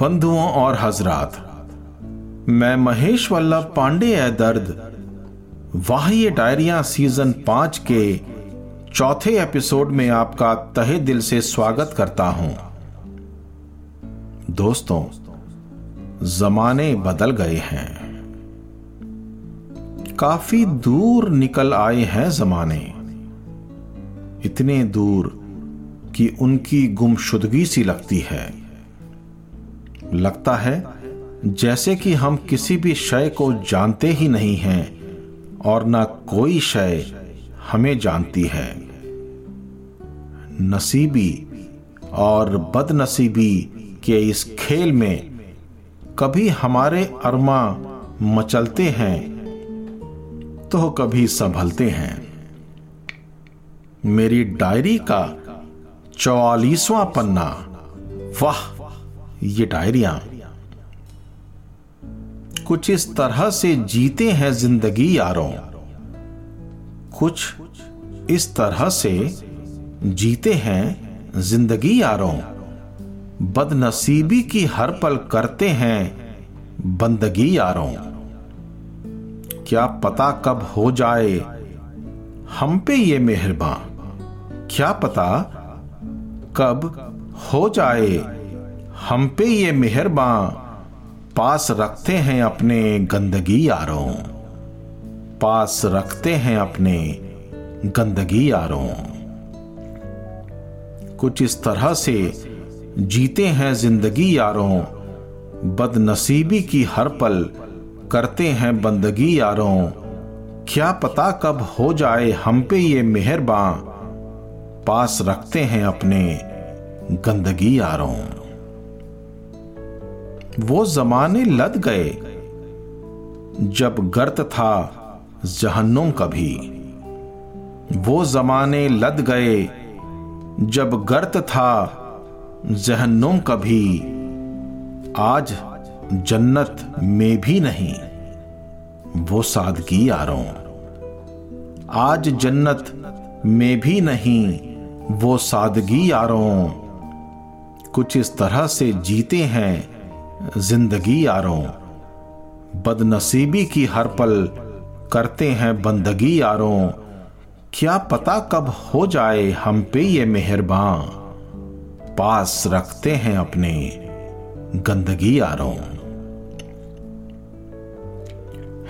बंधुओं और हजरात, मैं महेश वल्लभ पांडे है दर्द, वाह्य डायरिया सीज़न पाँच के चौथे एपिसोड में आपका तहे दिल से स्वागत करता हूँ। दोस्तों, जमाने बदल गए हैं। काफ़ी दूर निकल आए हैं जमाने। इतने दूर कि उनकी गुमशुदगी सी लगती है। लगता है, जैसे कि हम किसी भी शय को जानते ही नहीं हैं, और ना कोई शय हमें जानती है। नसीबी और बदनसीबी के इस खेल में कभी हमारे अरमा मचलते हैं तो कभी संभलते हैं। मेरी डायरी का चौवालीसवां पन्ना, वाह! ये डायरिया कुछ इस तरह से जीते हैं ज़िंदगी यारों। कुछ इस तरह से जीते हैं ज़िंदगी यारों। बदनसीबी की हर पल करते हैं बंदगी यारों। क्या पता कब हो जाए हम पे ये मेहरबान। क्या पता कब हो जाए हम पे ये मेहरबान, पास रखते हैं अपने गंदगी यारों। पास रखते हैं अपने गंदगी यारों। कुछ इस तरह से जीते हैं ज़िंदगी यारों। बदनसीबी की हर पल करते हैं बंदगी यारों। क्या पता कब हो जाए हम पे ये मेहरबान, पास रखते हैं अपने गंदगी यारों। वो जमाने लद गए, जब गर्त था जहन्नुम का भी। वो जमाने लद गए, जब गर्त था जहन्नुम कभी आज जन्नत में भी नहीं, वो सादगी यारों। आज जन्नत में भी नहीं, वो सादगी यारों। कुछ इस तरह से जीते हैं ज़िंदगी यारों, बदनसीबी की हर पल करते हैं बंदगी यारों। क्या पता कब हो जाए हम पे ये मेहरबान। पास रखते हैं अपने गंदगी यारों।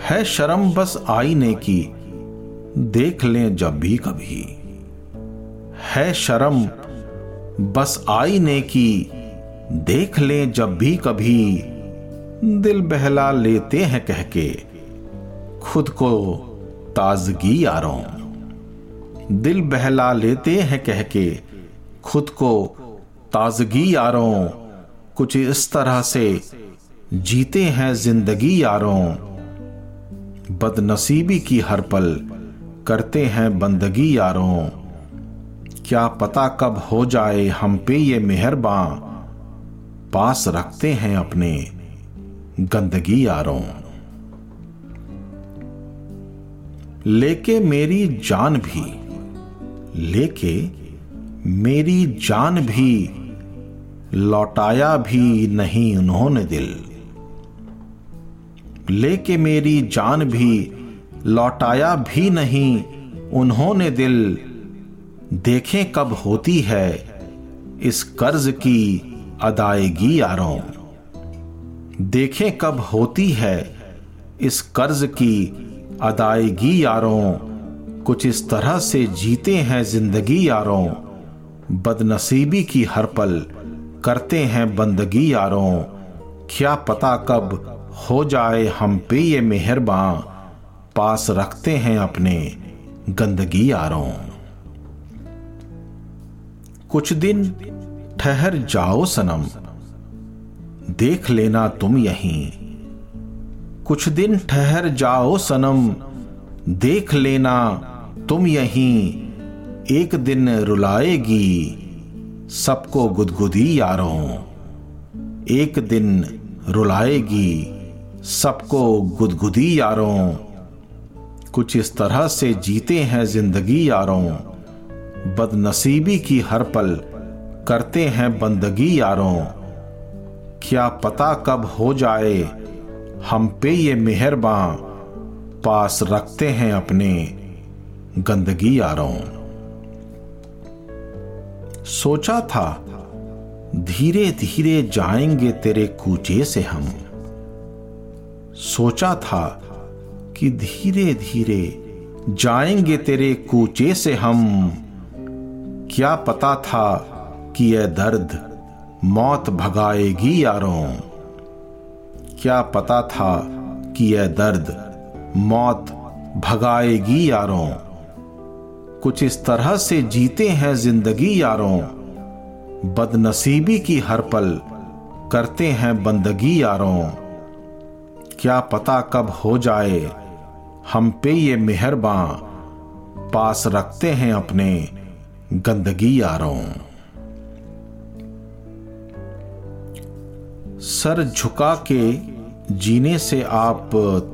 है शर्म बस आईने की, देख लें जब भी कभी। है शर्म बस आईने की देख लें जब भी कभी। दिल बहला लेते हैं कह के। खुद को ताजगी यारों। दिल बहला लेते हैं कह के। खुद को ताजगी यारों। कुछ इस तरह से जीते हैं ज़िंदगी यारों। बदनसीबी की हर पल करते हैं बंदगी यारों। क्या पता कब हो जाए हम पे ये मेहरबान। पास रखते हैं अपने गंदगी यारों। लेके मेरी जान भी, लेके मेरी जान भी लौटाया भी नहीं उन्होंने दिल। लेके मेरी जान भी लौटाया भी नहीं उन्होंने दिल। देखें कब होती है इस कर्ज की अदायगी यारों। देखें कब होती है इस कर्ज की अदायगी यारों। कुछ इस तरह से जीते हैं ज़िंदगी यारों। बदनसीबी की हर पल करते हैं बंदगी यारों। क्या पता कब हो जाए हम पे ये मेहरबान पास रखते हैं अपने गंदगी यारों। कुछ दिन ठहर जाओ सनम। देख लेना तुम यहीं। कुछ दिन ठहर जाओ सनम। देख लेना तुम यहीं। एक दिन रुलाएगी सबको गुदगुदी यारों। एक दिन रुलाएगी सबको गुदगुदी यारों। कुछ इस तरह से जीते हैं ज़िंदगी यारों। बदनसीबी की हर पल करते हैं बंदगी यारों। क्या पता कब हो जाए, हम पे ये मेहरबान, पास रखते हैं अपने गंदगी यारों। सोचा था धीरे धीरे जाएँगे तेरे कूचे से हम। सोचा था कि धीरे धीरे जाएँगे तेरे कूचे से हम। क्या पता था कि यह दर्द मौत भगाएगी यारों। क्या पता था कि यह दर्द मौत भगाएगी यारों। कुछ इस तरह से जीते हैं ज़िंदगी यारों। बदनसीबी की हर पल करते हैं बंदगी यारों। क्या पता कब हो जाए, हम पे ये मेहरबान पास रखते हैं अपने गंदगी यारों। सर झुका के जीने से आप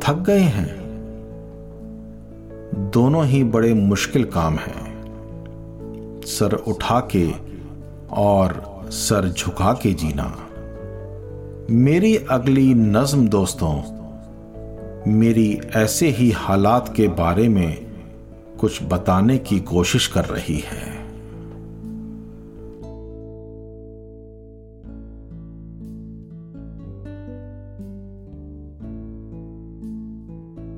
थक गए हैं। दोनों ही बड़े मुश्किल काम हैं। सर उठा के और सर झुका के जीना। मेरी अगली नज्म दोस्तों, मेरी ऐसे ही हालात के बारे में कुछ बताने की कोशिश कर रही है।